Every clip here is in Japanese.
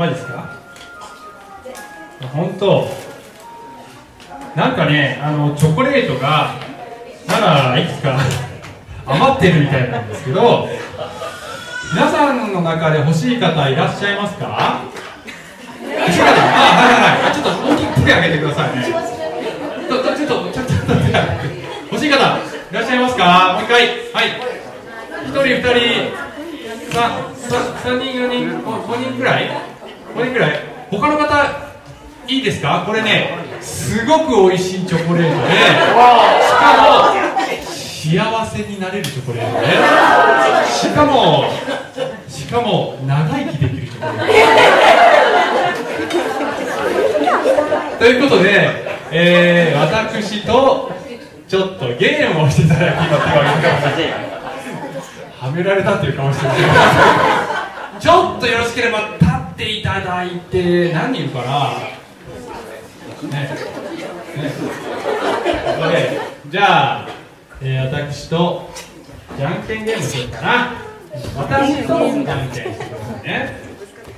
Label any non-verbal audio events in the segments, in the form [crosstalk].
マジですか？本当。なんかねあのチョコレートがまだいくつか [laughs] 余ってるみたいなんですけど皆さんの中で欲しい方いらっしゃいますか？欲しい方あはいはいはい。ちょっと大きく手挙げてくださいね。ちょっとちょっとちょっと欲しい方いらっしゃいますか？もう一回。はい。一人二人。三三人四人五人ぐらい？五人ぐらい。他の方いいですか？これねすごく美味しいチョコレートでしかも幸せになれるチョコレートでしかもしかも長生きできるチョコレート。ということで、えー、私とちょっとゲームをしていただき今手を挙げてくださいはめられたっていう顔してるちょっとよろしければっていただいて何人いるかなね。ね。じゃあ、えー、私とじゃんけんゲームするかな。私とじゃんけんしてくださいね。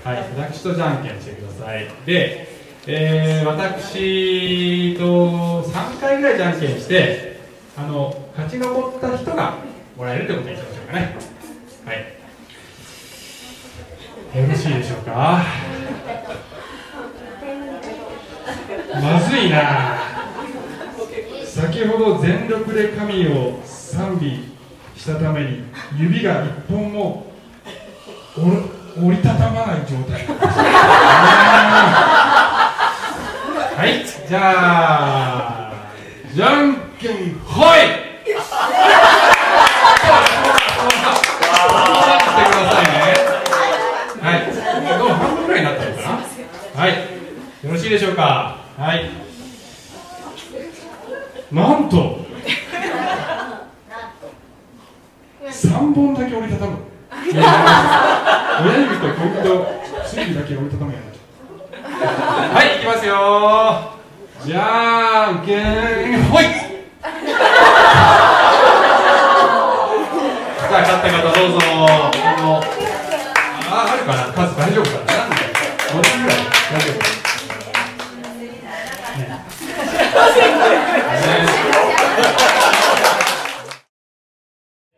はい私とじゃんけんしてください。で、えー、私と3回ぐらいじゃんけんしてあの勝ち残った人がもらえるということにしましょうかね。はい。よろしいでしょうか？まずいな。先ほど全力で神を賛美したために指が一本も折りたたまない状態。[laughs] はいじゃあじゃんけんほいはい、しいでしょうか？はい。なんと。3本だけ折りたたむ。親指と小指と薬指だけ折りたたむやなはいいきますよ。じゃんけん。ほい。さあ勝った方どうぞ。ああるかな？数大丈夫かな？5人ぐらい。大丈夫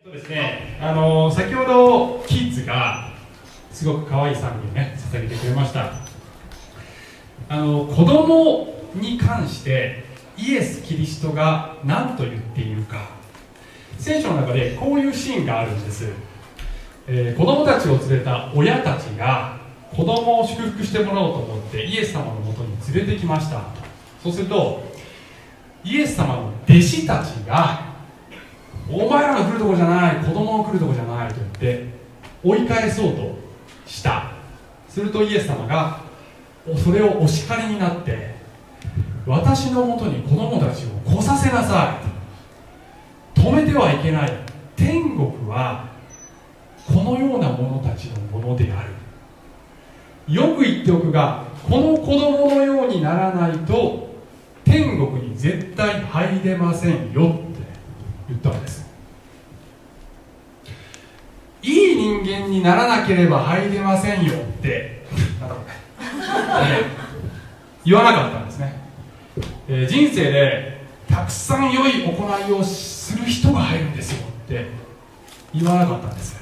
そうですね、あの先ほどキッズがすごく可愛い賛美をね捧げてくれました。あの子供に関してイエス・キリストが何と言っているか。聖書の中でこういうシーンがあるんです、えー、子供たちを連れた親たちが子供を祝福してもらおうと思ってイエス様のもとに連れてきました。そうするとイエス様の弟子たちがお前らの来るとこじゃない子供の来るとこじゃないと言って追い返そうとした。するとイエス様がそれをお叱りになって私のもとに子供たちを来させなさい。止めてはいけない。天国はこのような者たちのものである。よく言っておくがこの子供のようにならないと天国に絶対入れませんよって言ったんです。いい人間にならなければ入れませんよって。[laughs] 言わなかったんですね、えー、人生でたくさん良い行いをする人が入るんですよって。言わなかったんです。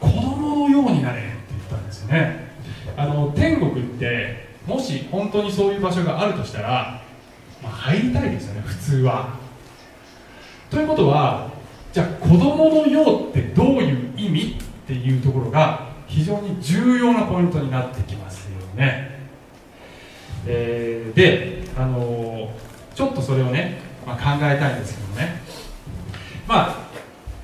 子供のようになれって言ったんですよね。あの天国ってもし本当にそういう場所があるとしたら、まあ、入りたいですよね普通は。ということはじゃあ子供のようってどういう意味っていうところが非常に重要なポイントになってきますよね、えー、で、あのー、ちょっとそれをね、まあ、考えたいんですけどね。まあ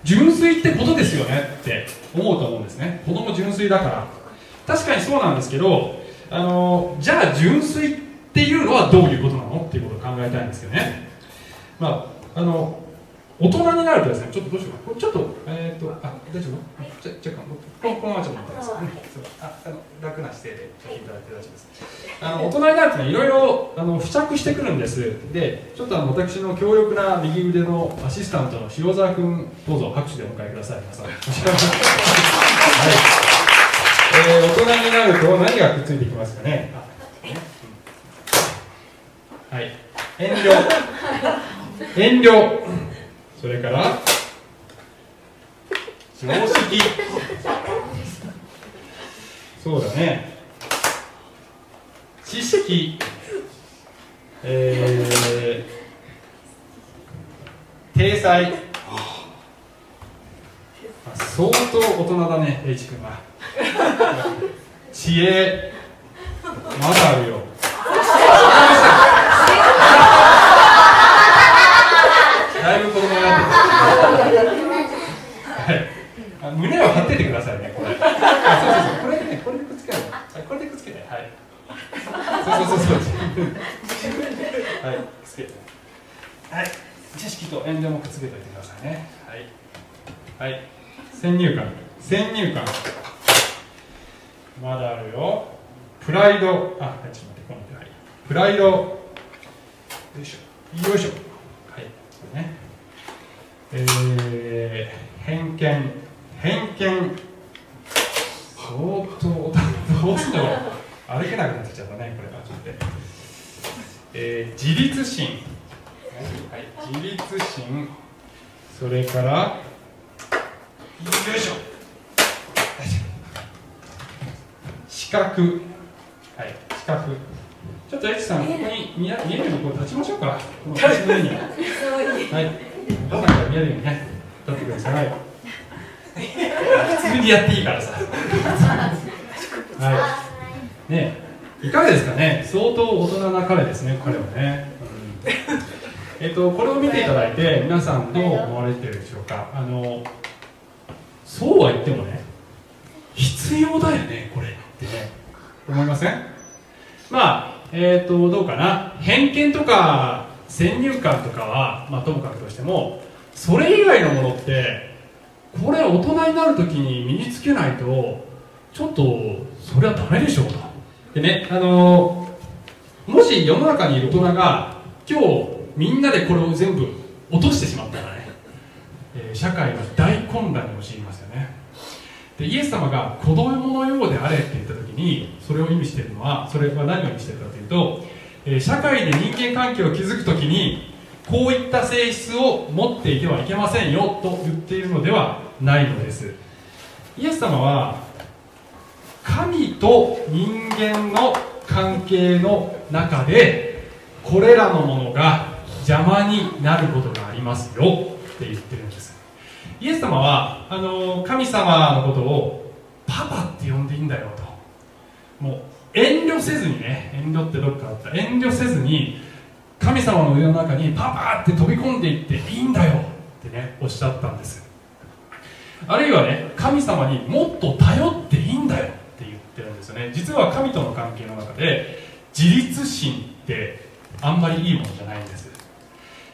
純粋ってことですよねって思うと思うんですね。子供純粋だから。確かにそうなんですけど、あのー、じゃあ純粋っていうのはどういうことなのっていうことを考えたいんですけどね。まああの大人になるとですね、ちょっとどうしようか、ちょっと、えっ、ー、と、あ、大丈夫？ちょ、ちょ、この、このままちょっと待ってください、ね。あ、あの、楽な姿勢で、ちょっといただいて大丈夫です。あの、大人になるとね、いろいろ、あの、付着してくるんです。で、ちょっとあの、私の強力な右腕のアシスタントの塩沢君、どうぞ拍手でお迎えください、皆さん。はい。えー、大人になると何がくっついてきますかね？はい遠慮遠慮それから常識。そうだね。知識。えー、体裁。相当大人だね H 君は。知恵。まだあるよだいぶ子供になってはい胸を張っててくださいねこれあそうそうそうこれねこれでくっつけるこれでくっつけてはいそうそうそうそう [laughs] はいくっつけて。はい知識と遠慮もくっつけておいてくださいね。はい。はい。先入観。先入観。まだあるよ。プライド。あちょっと待ってこの手はい。プライド。よいしょ。よいしょ。はい。これね。えー、偏見。偏見。相当どうしても歩けなくなってきちゃったねこれは。ちょっとえー、自立心。はい、自立心。それからよいしょ。視覚はい視覚ちょっとエチさんここに見え見えるようにこう立ちましょうか。この椅子の上に。はい。どんなか見えるようにね立ってください。普通にやっていいからさ。はい。ねいかがですかね？相当大人な彼ですね彼はね、うん、えっとこれを見ていただいて皆さんどう思われてるでしょうか？あのそうは言ってもね必要だよねこれってね。思いません？まあえっ、ー、とどうかな？偏見とか先入観とかは、まあ、ともかくとしてもそれ以外のものってこれ大人になるときに身につけないとちょっとそれはダメでしょうとでねあのもし世の中にいる大人が今日みんなでこれを全部落としてしまったらね、えー、社会が大混乱に陥りますよね。でイエス様が子供のようであれって言った時にそれを意味しているのはそれは何を意味しているかというと、えー、社会で人間関係を築く時にこういった性質を持っていてはいけませんよと言っているのではないのです。イエス様は神と人間の関係の中でこれらのものが邪魔になることがありますよって言ってるんです。イエス様はあの神様のことをパパって呼んでいいんだよと。もう遠慮せずにね遠慮ってどっかあった遠慮せずに神様の上の中にパパって飛び込んでいっていいんだよってねおっしゃったんです。あるいはね神様にもっと頼っていいんだよ。ですよね。実は神との関係の中で自立心ってあんまりいいものじゃないんです。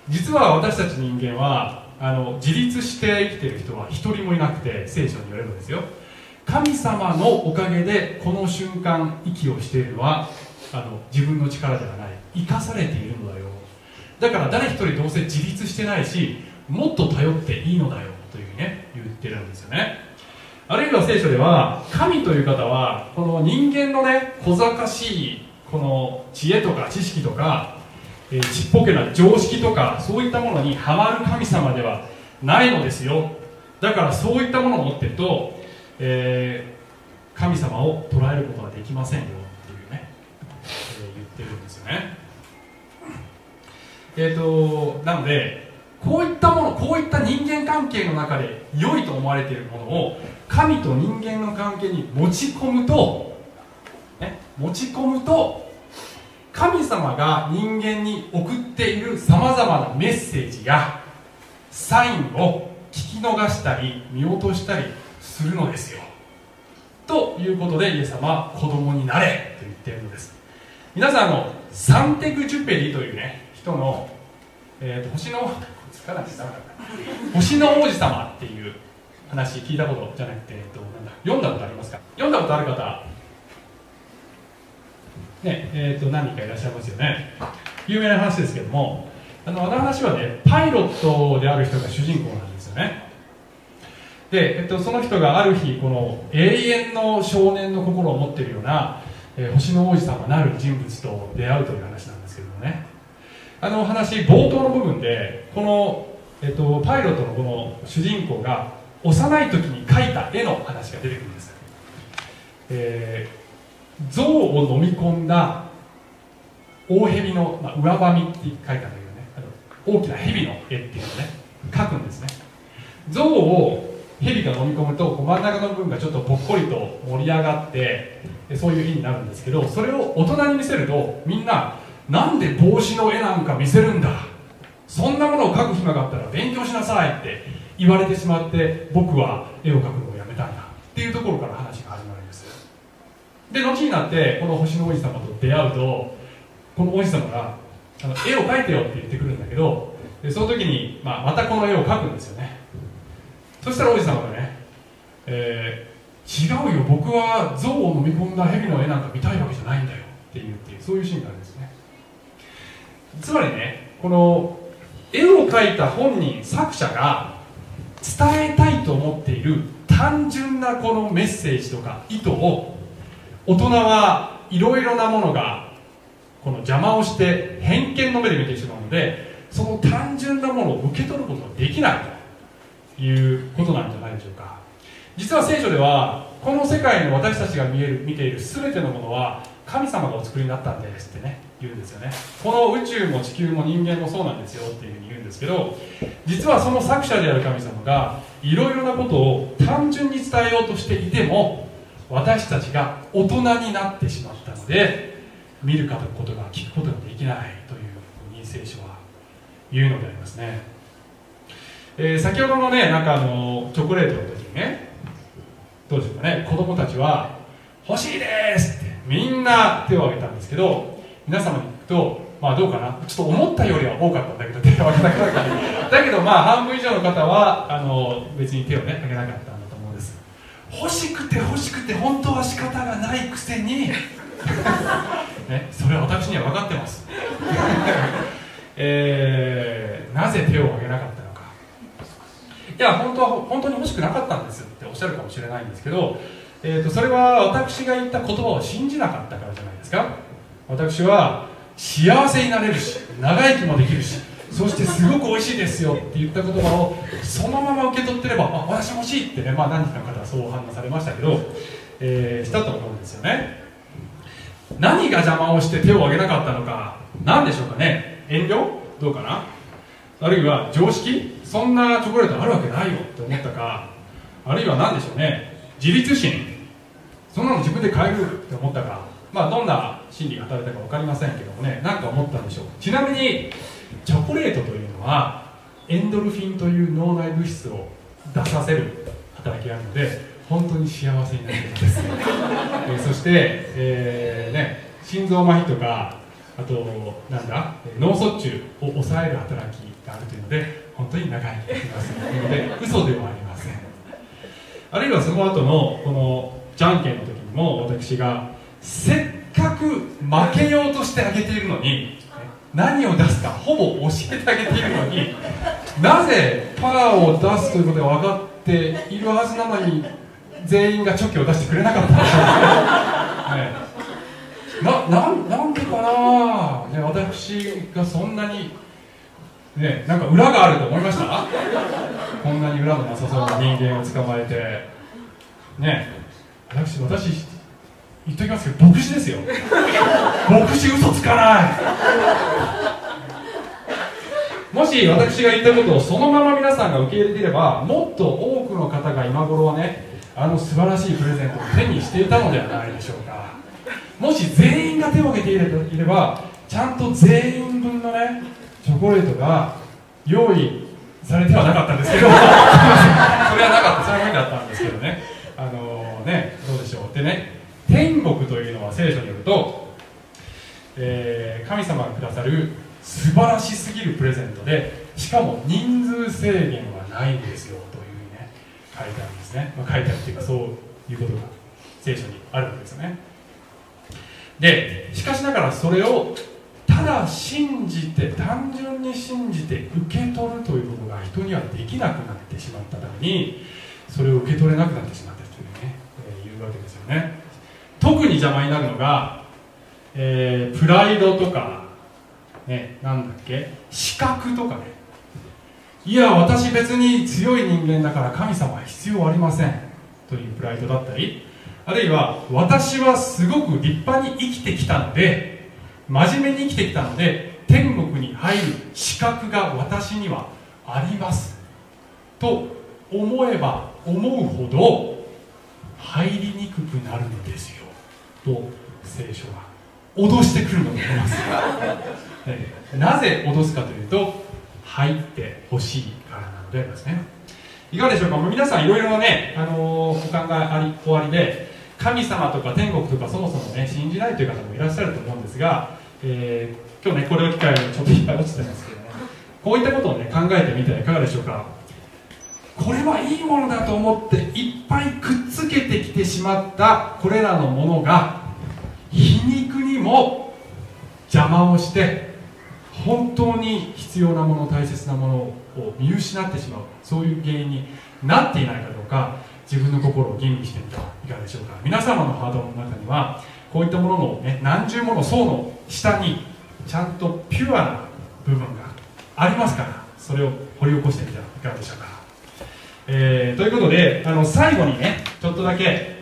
実は私たち人間はあの自立して生きてる人は一人もいなくて聖書によればですよ。神様のおかげでこの瞬間息をしているのはあの自分の力ではない。生かされているのだよ。だから誰一人どうせ自立してないしもっと頼っていいのだよというね言ってるんですよね。あるいは聖書では神という方はこの人間のね小賢しいこの知恵とか知識とか、えー、ちっぽけな常識とかそういったものにはまる神様ではないのですよ。だからそういったものを持ってるとえー、神様を捉えることはできませんよ。っていうね、えー、言ってるんですよね。えっ、ー、となのでこういったものこういった人間関係の中で良いと思われているものを神と人間の関係に持ち込むと、ね、持ち込むと神様が人間に送っているさまざまなメッセージやサインを聞き逃したり見落としたりするのですよ。ということでイエス様は子供になれと言っているのです。皆さんのサンテグ・ジュペリというね人の、えーと、星の星の王子様っていう話聞いたことじゃなくて、えーと、なんだ読んだことありますか？読んだことある方。ねえーと、何人かいらっしゃいますよね。有名な話ですけどもあのあの話はねパイロットである人が主人公なんですよね。で、えっと、その人がある日この永遠の少年の心を持っているような、えー、星の王子様なる人物と出会うという話なんですけどもね。あの話冒頭の部分でこの、えっと、パイロットのこの主人公が幼い時に描いた絵の話が出てくるんです、えー、象を飲み込んだ大蛇の、まあ、上ばみって書いたんだけどね。あの大きな蛇の絵っていうのをね描くんですね。象を蛇が飲み込むと真ん中の部分がちょっとぽっこりと盛り上がってそういう絵になるんですけどそれを大人に見せるとみんななんで帽子の絵なんか見せるんだ？そんなものを描く暇があったら勉強しなさいって言われてしまって僕は絵を描くのをやめたんだ。っていうところから話が始まるんです。で後になってこの星の王子様と出会うとこの王子様があの絵を描いてよって言ってくるんだけどでその時に、まあ、またこの絵を描くんですよね。そしたら王子様がね、えー、違うよ。僕は象を飲み込んだ蛇の絵なんか見たいわけじゃないんだよっていうっていうそういうシーンがあるんですね。つまりねこの絵を描いた本人作者が伝えたいと思っている単純なこのメッセージとか意図を大人はいろいろなものがこの邪魔をして偏見の目で見てしまうのでその単純なものを受け取ることができないということなんじゃないでしょうか。実は聖書ではこの世界の私たちが見える見ている全てのものは神様がお作りになったんですってね言うんですよねこの宇宙も地球も人間もそうなんですよっていうふうに言うんですけど実はその作者である神様がいろいろなことを単純に伝えようとしていても私たちが大人になってしまったので見ることが聞くことができないというふうに聖書は言うのでありますね、えー、先ほどのねなんかあのチョコレートの時にねどうでしょうかね子供たちは「欲しいです!」ってみんな手を挙げたんですけど皆様に聞くとまあどうかな？ちょっと思ったよりは多かったんだけど手を挙げなかった。[laughs] だけどまあ半分以上の方はあの別に手をね挙げなかったんだと思うんです。欲しくて欲しくて本当は仕方がないくせに。[laughs] ね、それは私には分かってます。[laughs] えー、なぜ手を挙げなかったのか。いや本当は本当に欲しくなかったんですっておっしゃるかもしれないんですけど、えーと、それは私が言った言葉を信じなかったからじゃないですか。私は幸せになれるし長生きもできるしそしてすごく美味しいですよって言った言葉をそのまま受け取ってればあ私欲しいってね、まあ、何人かの方はそう反応されましたけど、えー、したと思うんですよね。何が邪魔をして手を挙げなかったのか何でしょうかね。遠慮？どうかな？あるいは常識？そんなチョコレートあるわけないよって思ったかあるいは何でしょうね。自立心？そんなの自分で変えるって思ったかまあどんな心理が働いたか分かりませんけどもね何か思ったんでしょう。ちなみにチョコレートというのはエンドルフィンという脳内物質を出させる働きがあるので本当に幸せになるんです、[laughs] えそして、えー、ね、心臓麻痺とかあとなんだ脳卒中を抑える働きがあるというので本当に長生きできますので嘘ではありません。あるいはその後のこのじゃんけんの時にも私がせっかく負けようとしてあげているのに何を出すかほぼ教えてあげているのになぜパーを出すということが分かっているはずなのに全員がチョキを出してくれなかったんでしょうね。なななんでかな、ね、私がそんなに、ね、なんか裏があると思いました？こんなに裏のなさそうな人間を捕まえて。ね。私私言っときますけど牧師ですよ。[laughs] 牧師嘘つかない。もし私が言ったことをそのまま皆さんが受け入れていればもっと多くの方が今頃はねあの素晴らしいプレゼントを手にしていたのではないでしょうか。もし全員が手を挙げていればちゃんと全員分のねチョコレートが用意されてはなかったんですけどそれはなかったそれは無理だったんですけどねあのー、ねどうでしょうでね天国というのは聖書によると、えー、神様がくださる素晴らしすぎるプレゼントでしかも人数制限はないんですよというふうにね書いてあるんですね、まあ、書いてあるっていうかそういうことが聖書にあるわけですよね。でしかしながらそれをただ信じて単純に信じて受け取るということが人にはできなくなってしまったためにそれを受け取れなくなってしまったというね、えー、いうわけですよね。特に邪魔になるのが、えー、プライドとかねなんだっけ資格とかね。いや私別に強い人間だから神様は必要ありません。というプライドだったり。あるいは私はすごく立派に生きてきたので真面目に生きてきたので天国に入る資格が私にはあります。と思えば思うほど入りにくくなるのですよ。と聖書は脅してくるのであります。なぜ脅すかというと入ってほしいからなのでありますね。いかがでしょうか？もう皆さんいろいろなね、あのー、お考えあり終わりで神様とか天国とかそもそもね信じないという方もいらっしゃると思うんですが、えー、今日ねこれを機会にちょっといっぱい落ちてますけどね。こういったことをね考えてみてはいかがでしょうか？これはいいものだと思っていっぱいくっつけてきてしまったこれらのものが皮肉にも邪魔をして本当に必要なもの大切なものを見失ってしまうそういう原因になっていないかどうか自分の心を吟味してみてはいかがでしょうか。皆様のハートの中にはこういったものの、ね、何重もの層の下にちゃんとピュアな部分がありますからそれを掘り起こしてみてはいかがでしょうか、えー、ということであの最後にねちょっとだけ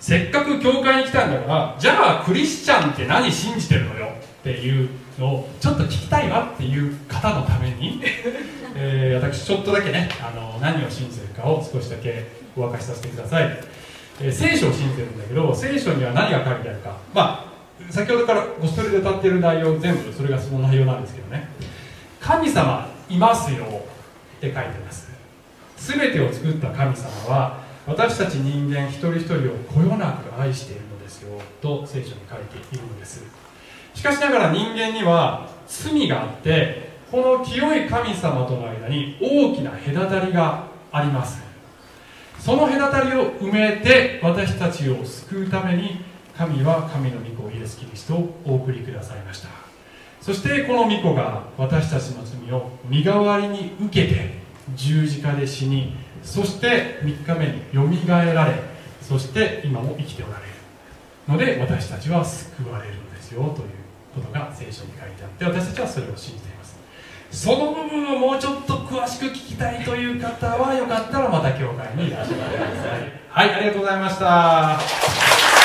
せっかく教会に来たんだからじゃあクリスチャンって何信じてるのよ？っていうのをちょっと聞きたいわっていう方のために、[laughs] えー、私ちょっとだけねあの何を信じてるかを少しだけお明かしさせてください、えー、聖書を信じてるんだけど聖書には何が書いてあるか。まあ先ほどからご一人で歌ってる内容全部それがその内容なんですけどね。神様いますよって書いてます全てを作った神様は私たち人間一人一人をこよなく愛しているのですよと聖書に書いているのです。しかしながら人間には罪があってこの清い神様との間に大きな隔たりがあります。その隔たりを埋めて私たちを救うために神は神の御子イエス・キリストをお送りくださいました。そしてこの御子が私たちの罪を身代わりに受けて十字架で死にそして3日目によみがえられそして今も生きておられる。ので私たちは救われるんですよということが聖書に書いてあって私たちはそれを信じています。その部分をもうちょっと詳しく聞きたいという方はよかったらまた教会にいらっしゃってください。はいありがとうございました。